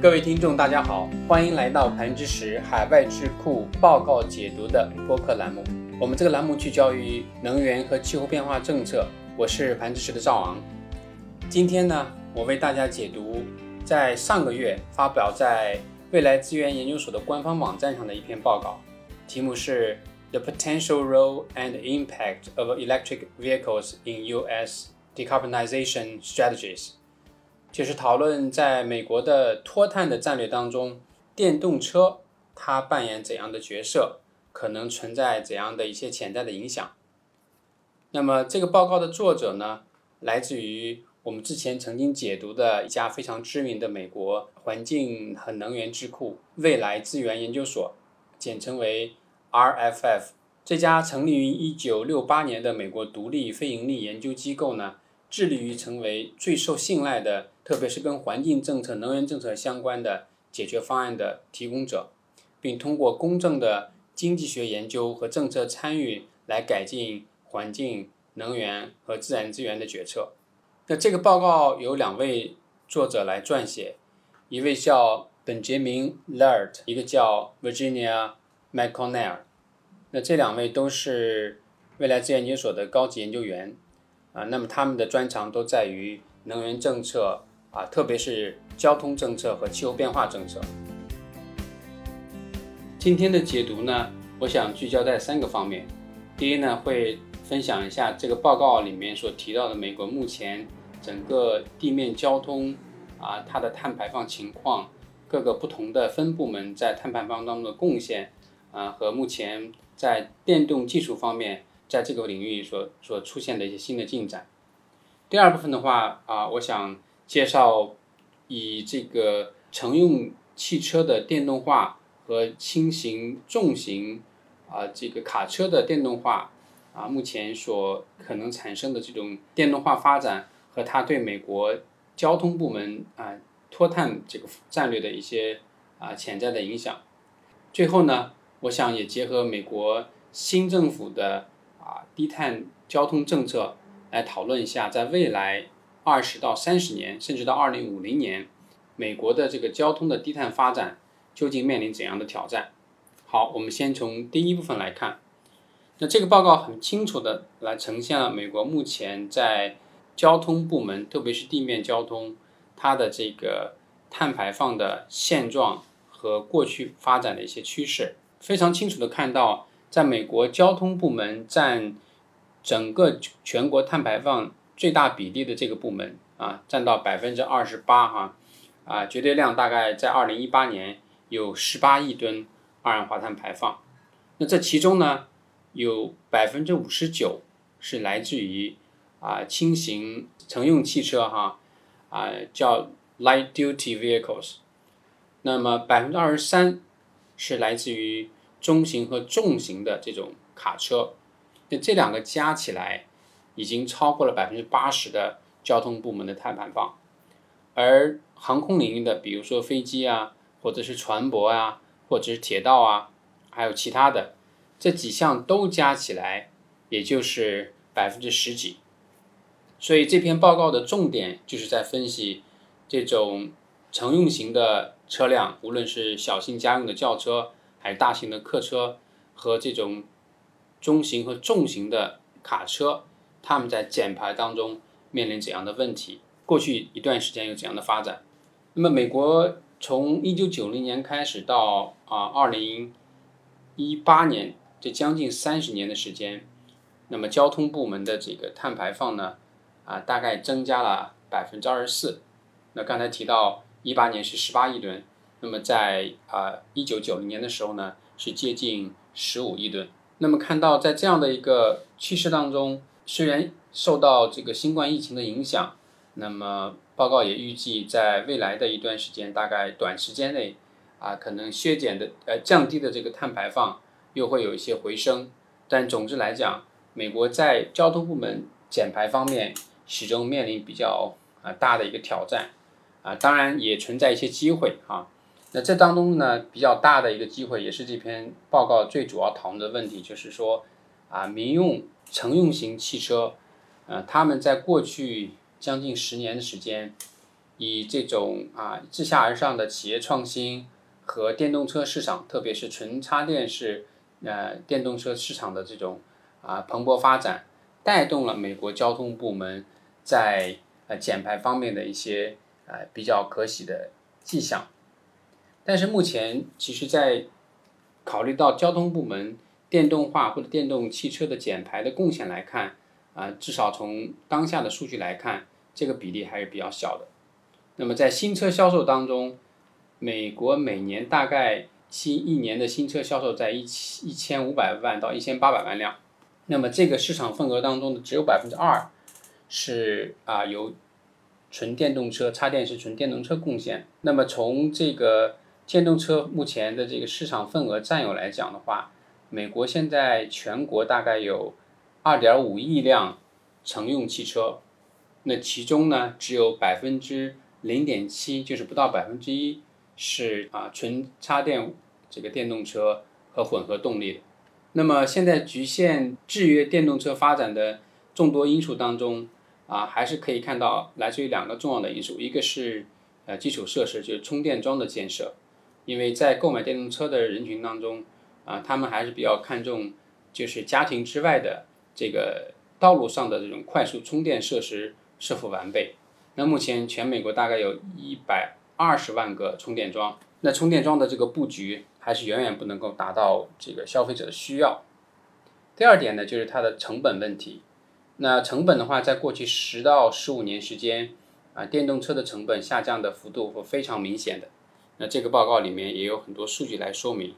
各位听众，大家好，欢迎来到盘知识海外智库报告解读的播客栏目。我们这个栏目聚焦于能源和气候变化政策。我是盘知识的赵昂。今天呢，我为大家解读在上个月发表在未来资源研究所的官方网站上的一篇报告，题目是 "The Potential Role and Impact of Electric Vehicles in U.S. Decarbonization Strategies"。就是讨论在美国的脱碳的战略当中，电动车它扮演怎样的角色，可能存在怎样的一些潜在的影响。那么这个报告的作者呢，来自于我们之前曾经解读的一家非常知名的美国环境和能源智库——未来资源研究所，简称为 RFF。这家成立于1968年的美国独立非盈利研究机构呢，致力于成为最受信赖的。特别是跟环境政策、能源政策相关的解决方案的提供者，并通过公正的经济学研究和政策参与来改进环境、能源和自然资源的决策。那这个报告由两位作者来撰写，一位叫本杰明· Laird，一个叫 Virginia McConnell。那这两位都是未来资源研究所的高级研究员啊。那么他们的专长都在于能源政策。啊，特别是交通政策和气候变化政策。今天的解读呢，我想聚焦在三个方面。第一呢，会分享一下这个报告里面所提到的美国目前整个地面交通啊，它的碳排放情况，各个不同的分部门在碳排放当中的贡献啊，和目前在电动技术方面在这个领域所所出现的一些新的进展。第二部分的话啊，我想。介绍以这个乘用汽车的电动化和轻型、重型啊这个卡车的电动化啊，目前所可能产生的这种电动化发展和它对美国交通部门啊脱碳这个战略的一些啊潜在的影响。最后呢，我想也结合美国新政府的啊低碳交通政策来讨论一下，在未来。二十到三十年，甚至到二零五零年，美国的这个交通的低碳发展究竟面临怎样的挑战？好，我们先从第一部分来看。那这个报告很清楚的来呈现了美国目前在交通部门，特别是地面交通，它的这个碳排放的现状和过去发展的一些趋势。非常清楚的看到，在美国交通部门占整个全国碳排放。最大比例的这个部门啊，占到百分之二十八哈，啊，绝对量大概在二零一八年有十八亿吨二氧化碳排放。那这其中呢，有百分之五十九是来自于啊轻型乘用汽车哈，啊叫 light duty vehicles。那么百分之二十三是来自于中型和重型的这种卡车。那这两个加起来。已经超过了百分之八十的交通部门的碳排放，而航空领域的，比如说飞机啊，或者是船舶啊，或者是铁道啊，还有其他的这几项都加起来，也就是百分之十几。所以这篇报告的重点就是在分析这种乘用型的车辆，无论是小型家用的轿车，还是大型的客车，和这种中型和重型的卡车。他们在减排当中面临怎样的问题？过去一段时间有怎样的发展？那么，美国从一九九零年开始到啊二零一八年这将近三十年的时间，那么交通部门的这个碳排放呢啊大概增加了百分之二十四。那刚才提到一八年是十八亿吨，那么在啊一九九零年的时候呢是接近十五亿吨。那么看到在这样的一个趋势当中。虽然受到这个新冠疫情的影响，那么报告也预计在未来的一段时间，大概短时间内，啊，可能削减的呃降低的这个碳排放又会有一些回升。但总之来讲，美国在交通部门减排方面始终面临比较啊大的一个挑战，啊，当然也存在一些机会啊。那这当中呢，比较大的一个机会，也是这篇报告最主要讨论的问题，就是说啊，民用。乘用型汽车，呃，他们在过去将近十年的时间，以这种啊自下而上的企业创新和电动车市场，特别是纯插电式呃电动车市场的这种啊蓬勃发展，带动了美国交通部门在呃减排方面的一些呃比较可喜的迹象。但是目前，其实，在考虑到交通部门电动化或者电动汽车的减排的贡献来看，啊，至少从当下的数据来看，这个比例还是比较小的。那么在新车销售当中，美国每年大概新一年的新车销售在一千一千五百万到一千八百万辆，那么这个市场份额当中的只有百分之二是啊由纯电动车插电式纯电动车贡献。那么从这个电动车目前的这个市场份额占有来讲的话，美国现在全国大概有二点五亿辆乘用汽车，那其中呢只有百分之零点七，就是不到百分之一是啊纯插电这个电动车和混合动力的。那么现在局限制约电动车发展的众多因素当中啊，还是可以看到来自于两个重要的因素，一个是呃基础设施，就是充电桩的建设。因为在购买电动车的人群当中，啊，他们还是比较看重，就是家庭之外的这个道路上的这种快速充电设施是否完备。那目前全美国大概有一百二十万个充电桩，那充电桩的这个布局还是远远不能够达到这个消费者的需要。第二点呢，就是它的成本问题。那成本的话，在过去十到十五年时间，啊，电动车的成本下降的幅度会非常明显的。那这个报告里面也有很多数据来说明，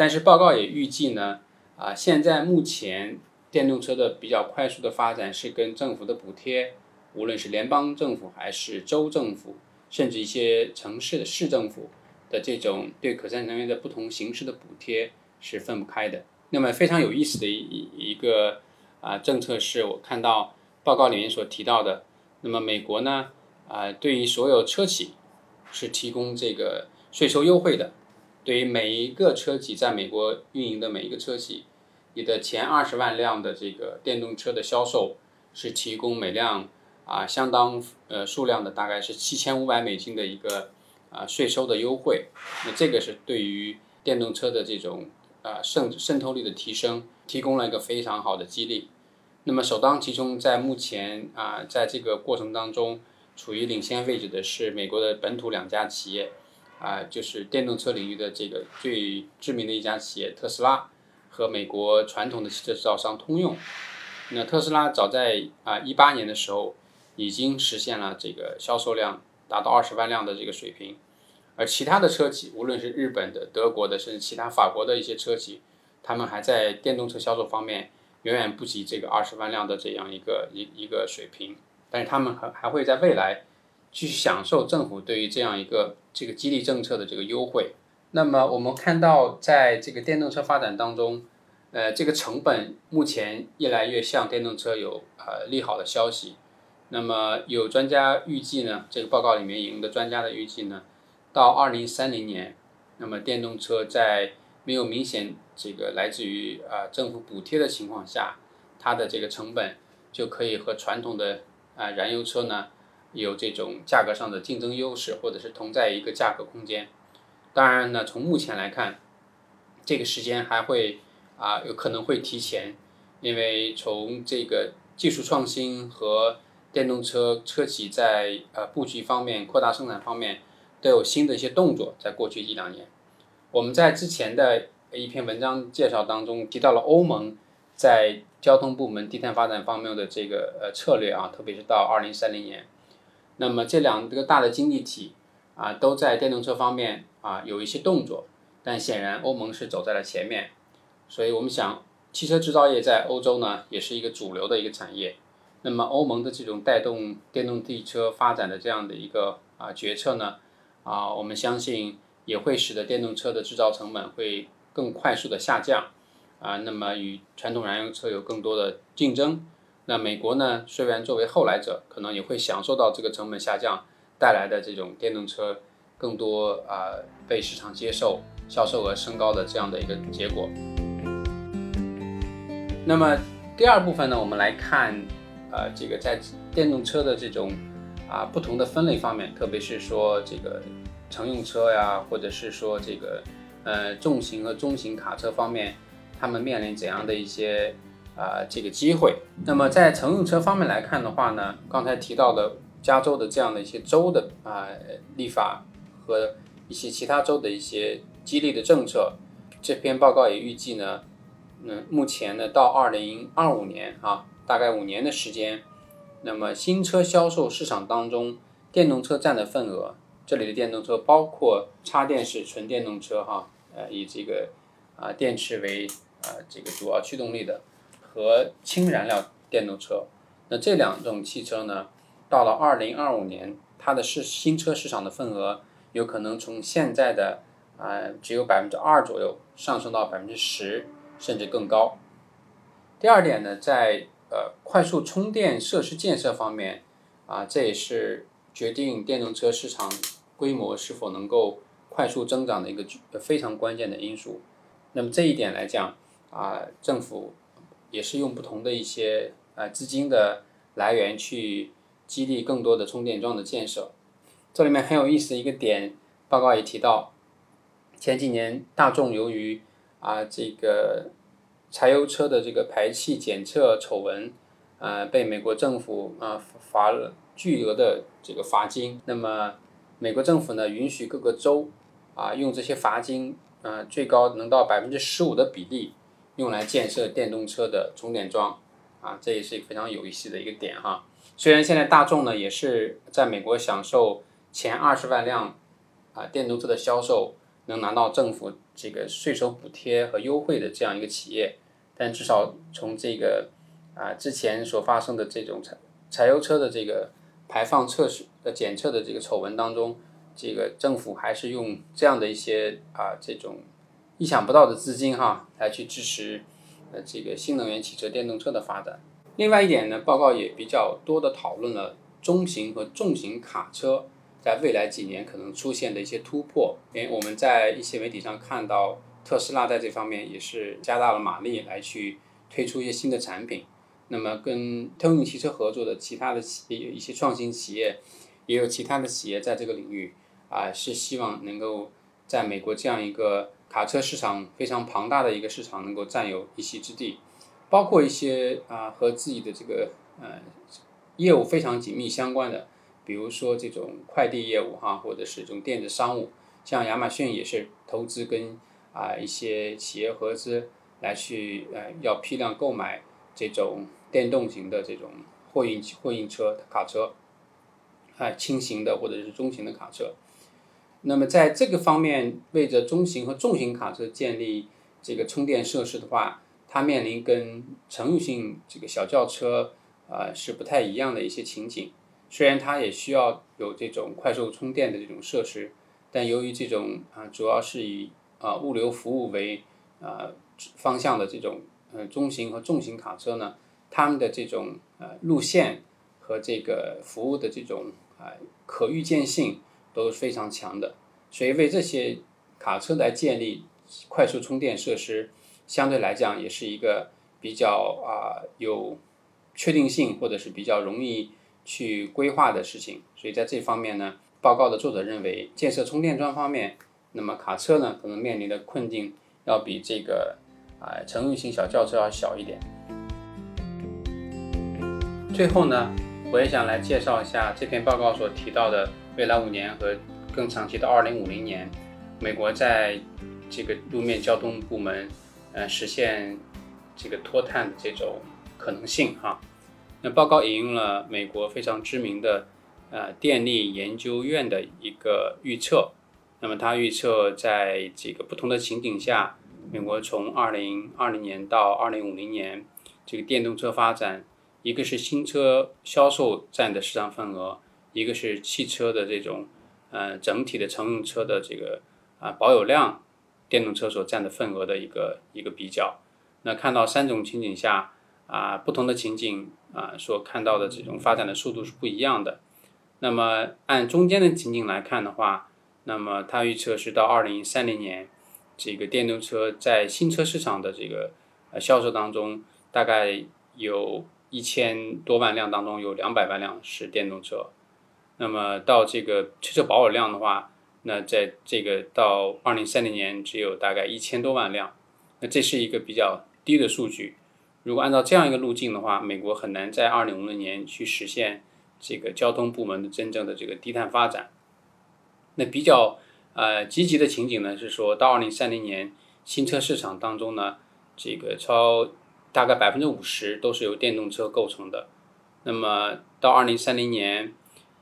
但是报告也预计呢，啊，现在目前电动车的比较快速的发展是跟政府的补贴，无论是联邦政府还是州政府，甚至一些城市的市政府的这种对可再生能源的不同形式的补贴是分不开的。那么非常有意思的一一个啊政策是我看到报告里面所提到的，那么美国呢，啊，对于所有车企是提供这个。税收优惠的，对于每一个车企在美国运营的每一个车企，你的前二十万辆的这个电动车的销售是提供每辆啊相当呃数量的大概是七千五百美金的一个啊税收的优惠，那这个是对于电动车的这种啊渗渗透率的提升提供了一个非常好的激励。那么首当其冲在目前啊在这个过程当中处于领先位置的是美国的本土两家企业。啊，就是电动车领域的这个最知名的一家企业特斯拉和美国传统的汽车制造商通用。那特斯拉早在啊一八年的时候已经实现了这个销售量达到二十万辆的这个水平，而其他的车企，无论是日本的、德国的，甚至其他法国的一些车企，他们还在电动车销售方面远远不及这个二十万辆的这样一个一一个水平，但是他们还还会在未来。去享受政府对于这样一个这个激励政策的这个优惠。那么我们看到，在这个电动车发展当中，呃，这个成本目前越来越向电动车有呃利好的消息。那么有专家预计呢，这个报告里面引用的专家的预计呢，到二零三零年，那么电动车在没有明显这个来自于啊政府补贴的情况下，它的这个成本就可以和传统的啊燃油车呢。有这种价格上的竞争优势，或者是同在一个价格空间。当然呢，从目前来看，这个时间还会啊有可能会提前，因为从这个技术创新和电动车车企在呃布局方面、扩大生产方面都有新的一些动作。在过去一两年，我们在之前的一篇文章介绍当中提到了欧盟在交通部门低碳发展方面的这个呃策略啊，特别是到二零三零年。那么这两个大的经济体啊，都在电动车方面啊有一些动作，但显然欧盟是走在了前面，所以我们想，汽车制造业在欧洲呢也是一个主流的一个产业。那么欧盟的这种带动电动汽车发展的这样的一个啊决策呢，啊我们相信也会使得电动车的制造成本会更快速的下降，啊那么与传统燃油车有更多的竞争。那美国呢？虽然作为后来者，可能也会享受到这个成本下降带来的这种电动车更多啊被市场接受、销售额升高的这样的一个结果。那么第二部分呢，我们来看呃这个在电动车的这种啊不同的分类方面，特别是说这个乘用车呀，或者是说这个呃重型和中型卡车方面，他们面临怎样的一些啊这个机会？那么在乘用车方面来看的话呢，刚才提到的加州的这样的一些州的啊立法和一些其他州的一些激励的政策，这篇报告也预计呢。嗯，目前呢，到二零二五年啊，大概五年的时间，那么新车销售市场当中，电动车占的份额，这里的电动车包括插电式纯电动车哈，呃，以这个啊电池为啊这个主要驱动力的和氢燃料电动车，那这两种汽车呢，到了二零二五年，它的市新车市场的份额有可能从现在的啊只有百分之二左右，上升到百分之十。甚至更高。第二点呢，在呃快速充电设施建设方面，啊，这也是决定电动车市场规模是否能够快速增长的一个非常关键的因素。那么这一点来讲，啊，政府也是用不同的一些呃资金的来源去激励更多的充电桩的建设。这里面很有意思的一个点，报告也提到，前几年大众由于啊，这个柴油车的这个排气检测丑闻，呃，被美国政府啊罚了巨额的这个罚金。那么，美国政府呢，允许各个州啊用这些罚金，啊，最高能到百分之十五的比例，用来建设电动车的充电桩。啊，这也是非常有意思的一个点哈。虽然现在大众呢也是在美国享受前二十万辆啊电动车的销售。能拿到政府这个税收补贴和优惠的这样一个企业，但至少从这个啊之前所发生的这种柴柴油车的这个排放测试的检测的这个丑闻当中，这个政府还是用这样的一些啊这种意想不到的资金哈来去支持呃这个新能源汽车电动车的发展。另外一点呢，报告也比较多的讨论了中型和重型卡车。在未来几年可能出现的一些突破，因为我们在一些媒体上看到特斯拉在这方面也是加大了马力来去推出一些新的产品。那么跟通用汽车合作的其他的企业一些创新企业，也有其他的企业在这个领域啊，是希望能够在美国这样一个卡车市场非常庞大的一个市场能够占有一席之地，包括一些啊和自己的这个呃业务非常紧密相关的。比如说这种快递业务哈，或者是这种电子商务，像亚马逊也是投资跟啊一些企业合资来去呃要批量购买这种电动型的这种货运货运车卡车，啊轻型的或者是中型的卡车。那么在这个方面，为着中型和重型卡车建立这个充电设施的话，它面临跟乘用性这个小轿车啊是不太一样的一些情景。虽然它也需要有这种快速充电的这种设施，但由于这种啊主要是以啊物流服务为啊方向的这种呃中型和重型卡车呢，它们的这种呃路线和这个服务的这种啊可预见性都是非常强的，所以为这些卡车来建立快速充电设施，相对来讲也是一个比较啊有确定性或者是比较容易。去规划的事情，所以在这方面呢，报告的作者认为，建设充电桩方面，那么卡车呢可能面临的困境要比这个啊乘用型小轿车要小一点。最后呢，我也想来介绍一下这篇报告所提到的未来五年和更长期的二零五零年，美国在这个路面交通部门呃实现这个脱碳的这种可能性哈。那报告引用了美国非常知名的呃电力研究院的一个预测，那么他预测在这个不同的情景下，美国从二零二零年到二零五零年，这个电动车发展，一个是新车销售占的市场份额，一个是汽车的这种呃整体的乘用车的这个啊保有量，电动车所占的份额的一个一个比较，那看到三种情景下。啊，不同的情景啊，所看到的这种发展的速度是不一样的。那么按中间的情景来看的话，那么它预测是到二零三零年，这个电动车在新车市场的这个呃销售当中，大概有一千多万辆当中有两百万辆是电动车。那么到这个汽车保有量的话，那在这个到二零三零年只有大概一千多万辆，那这是一个比较低的数据。如果按照这样一个路径的话，美国很难在二零五零年去实现这个交通部门的真正的这个低碳发展。那比较呃积极的情景呢，是说到二零三零年新车市场当中呢，这个超大概百分之五十都是由电动车构成的。那么到二零三零年，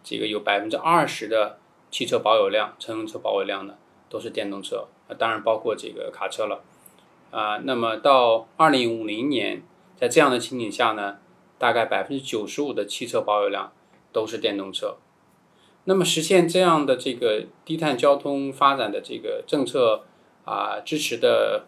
这个有百分之二十的汽车保有量、乘用车保有量呢都是电动车，啊，当然包括这个卡车了。啊，那么到二零五零年，在这样的情景下呢，大概百分之九十五的汽车保有量都是电动车。那么实现这样的这个低碳交通发展的这个政策啊支持的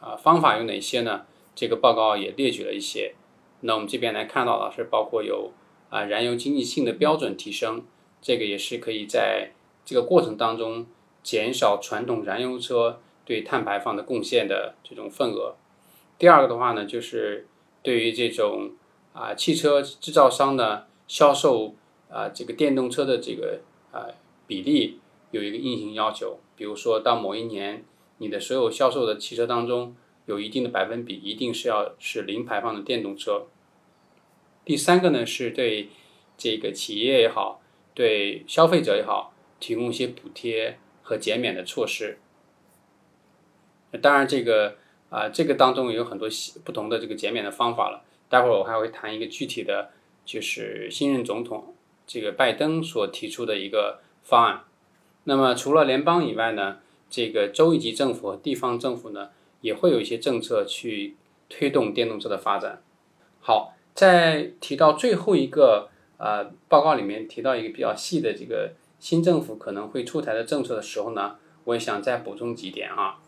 啊方法有哪些呢？这个报告也列举了一些。那我们这边来看到的是包括有啊燃油经济性的标准提升，这个也是可以在这个过程当中减少传统燃油车。对碳排放的贡献的这种份额。第二个的话呢，就是对于这种啊汽车制造商呢销售啊这个电动车的这个啊比例有一个硬性要求。比如说到某一年，你的所有销售的汽车当中有一定的百分比，一定是要是零排放的电动车。第三个呢，是对这个企业也好，对消费者也好，提供一些补贴和减免的措施。当然，这个啊，这个当中有很多不同的这个减免的方法了。待会儿我还会谈一个具体的，就是新任总统这个拜登所提出的一个方案。那么除了联邦以外呢，这个州一级政府和地方政府呢，也会有一些政策去推动电动车的发展。好，在提到最后一个呃报告里面提到一个比较细的这个新政府可能会出台的政策的时候呢，我也想再补充几点啊。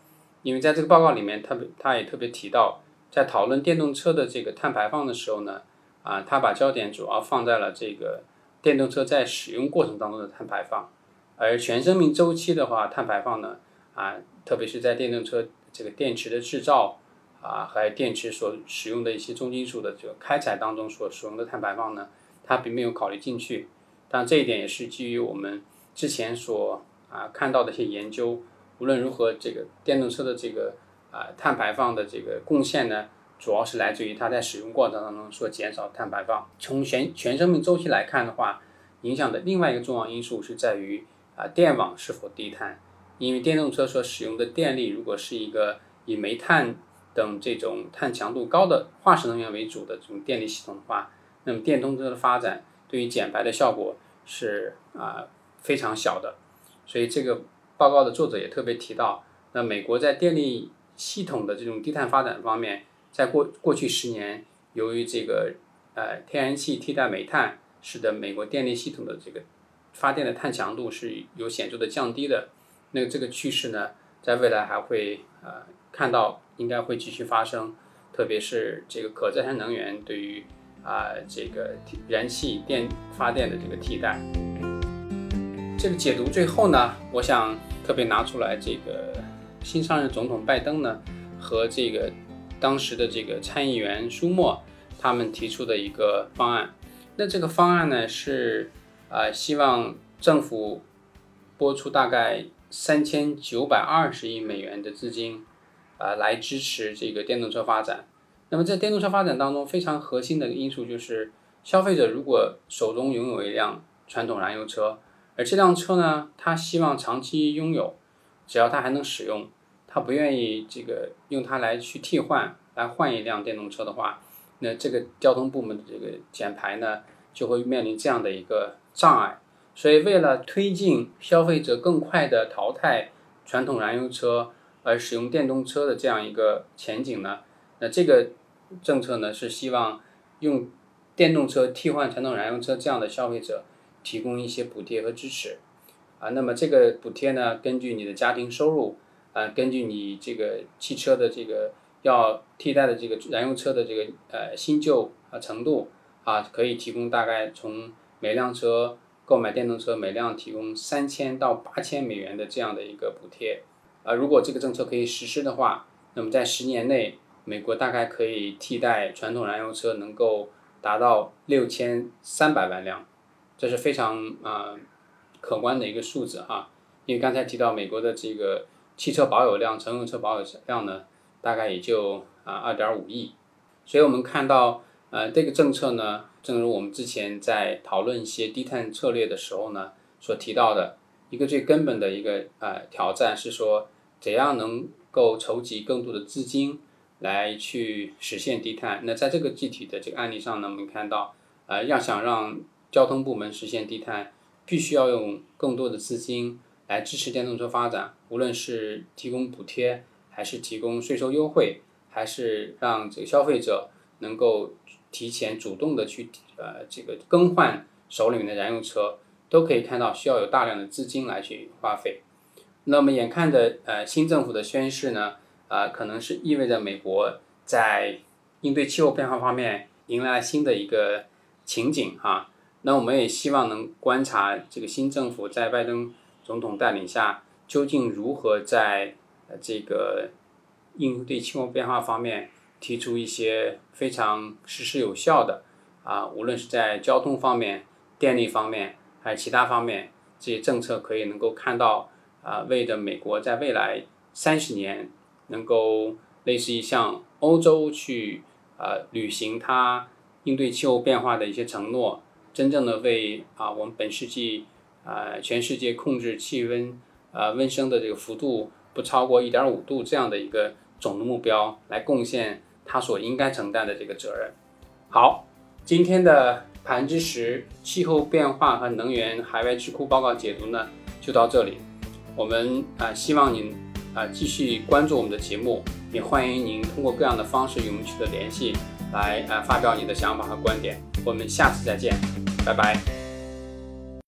因为在这个报告里面，特别他也特别提到，在讨论电动车的这个碳排放的时候呢，啊，他把焦点主要放在了这个电动车在使用过程当中的碳排放，而全生命周期的话，碳排放呢，啊，特别是在电动车这个电池的制造啊，还有电池所使用的一些重金属的这个开采当中所使用的碳排放呢，它并没有考虑进去。但这一点也是基于我们之前所啊看到的一些研究。无论如何，这个电动车的这个啊碳排放的这个贡献呢，主要是来自于它在使用过程当中所减少碳排放。从全全生命周期来看的话，影响的另外一个重要因素是在于啊电网是否低碳。因为电动车所使用的电力如果是一个以煤炭等这种碳强度高的化石能源为主的这种电力系统的话，那么电动车的发展对于减排的效果是啊非常小的。所以这个。报告的作者也特别提到，那美国在电力系统的这种低碳发展方面，在过过去十年，由于这个呃天然气替代煤炭，使得美国电力系统的这个发电的碳强度是有显著的降低的。那这个趋势呢，在未来还会呃看到应该会继续发生，特别是这个可再生能源对于啊这个燃气电发电的这个替代。这个解读最后呢，我想。特别拿出来，这个新上任总统拜登呢，和这个当时的这个参议员舒默他们提出的一个方案。那这个方案呢是啊，希望政府拨出大概三千九百二十亿美元的资金啊，来支持这个电动车发展。那么在电动车发展当中，非常核心的因素就是消费者如果手中拥有一辆传统燃油车。而这辆车呢，他希望长期拥有，只要他还能使用，他不愿意这个用它来去替换，来换一辆电动车的话，那这个交通部门的这个减排呢，就会面临这样的一个障碍。所以，为了推进消费者更快的淘汰传统燃油车而使用电动车的这样一个前景呢，那这个政策呢是希望用电动车替换传统燃油车这样的消费者。提供一些补贴和支持，啊，那么这个补贴呢，根据你的家庭收入，啊，根据你这个汽车的这个要替代的这个燃油车的这个呃新旧啊程度，啊，可以提供大概从每辆车购买电动车每辆提供三千到八千美元的这样的一个补贴，啊，如果这个政策可以实施的话，那么在十年内，美国大概可以替代传统燃油车能够达到六千三百万辆。这是非常啊可观的一个数字哈。因为刚才提到美国的这个汽车保有量，乘用车保有量呢，大概也就啊二点五亿。所以我们看到，呃，这个政策呢，正如我们之前在讨论一些低碳策略的时候呢，所提到的一个最根本的一个呃挑战是说，怎样能够筹集更多的资金来去实现低碳。那在这个具体的这个案例上呢，我们看到，呃，要想让交通部门实现低碳，必须要用更多的资金来支持电动车发展，无论是提供补贴，还是提供税收优惠。还是让这个消费者能够提前主动的去呃这个更换手里面的燃油车，都可以看到需要有大量的资金来去花费。那么眼看着呃新政府的宣誓呢，呃可能是意味着美国在应对气候变化方面迎来了新的一个情景啊。那我们也希望能观察这个新政府在拜登总统带领下究竟如何在这个。应对气候变化方面提出一些非常实施有效的啊，无论是在交通方面、电力方面，还有其他方面，这些政策可以能够看到啊，为着美国在未来三十年能够类似于像欧洲去啊履行它应对气候变化的一些承诺，真正的为啊我们本世纪啊全世界控制气温啊温升的这个幅度不超过一点五度这样的一个。总的目标来贡献他所应该承担的这个责任。好，今天的百分之十气候变化和能源海外智库报告解读呢，就到这里。我们啊，希望您啊继续关注我们的节目，也欢迎您通过各样的方式与我们取得联系，来啊发表你的想法和观点。我们下次再见，拜拜。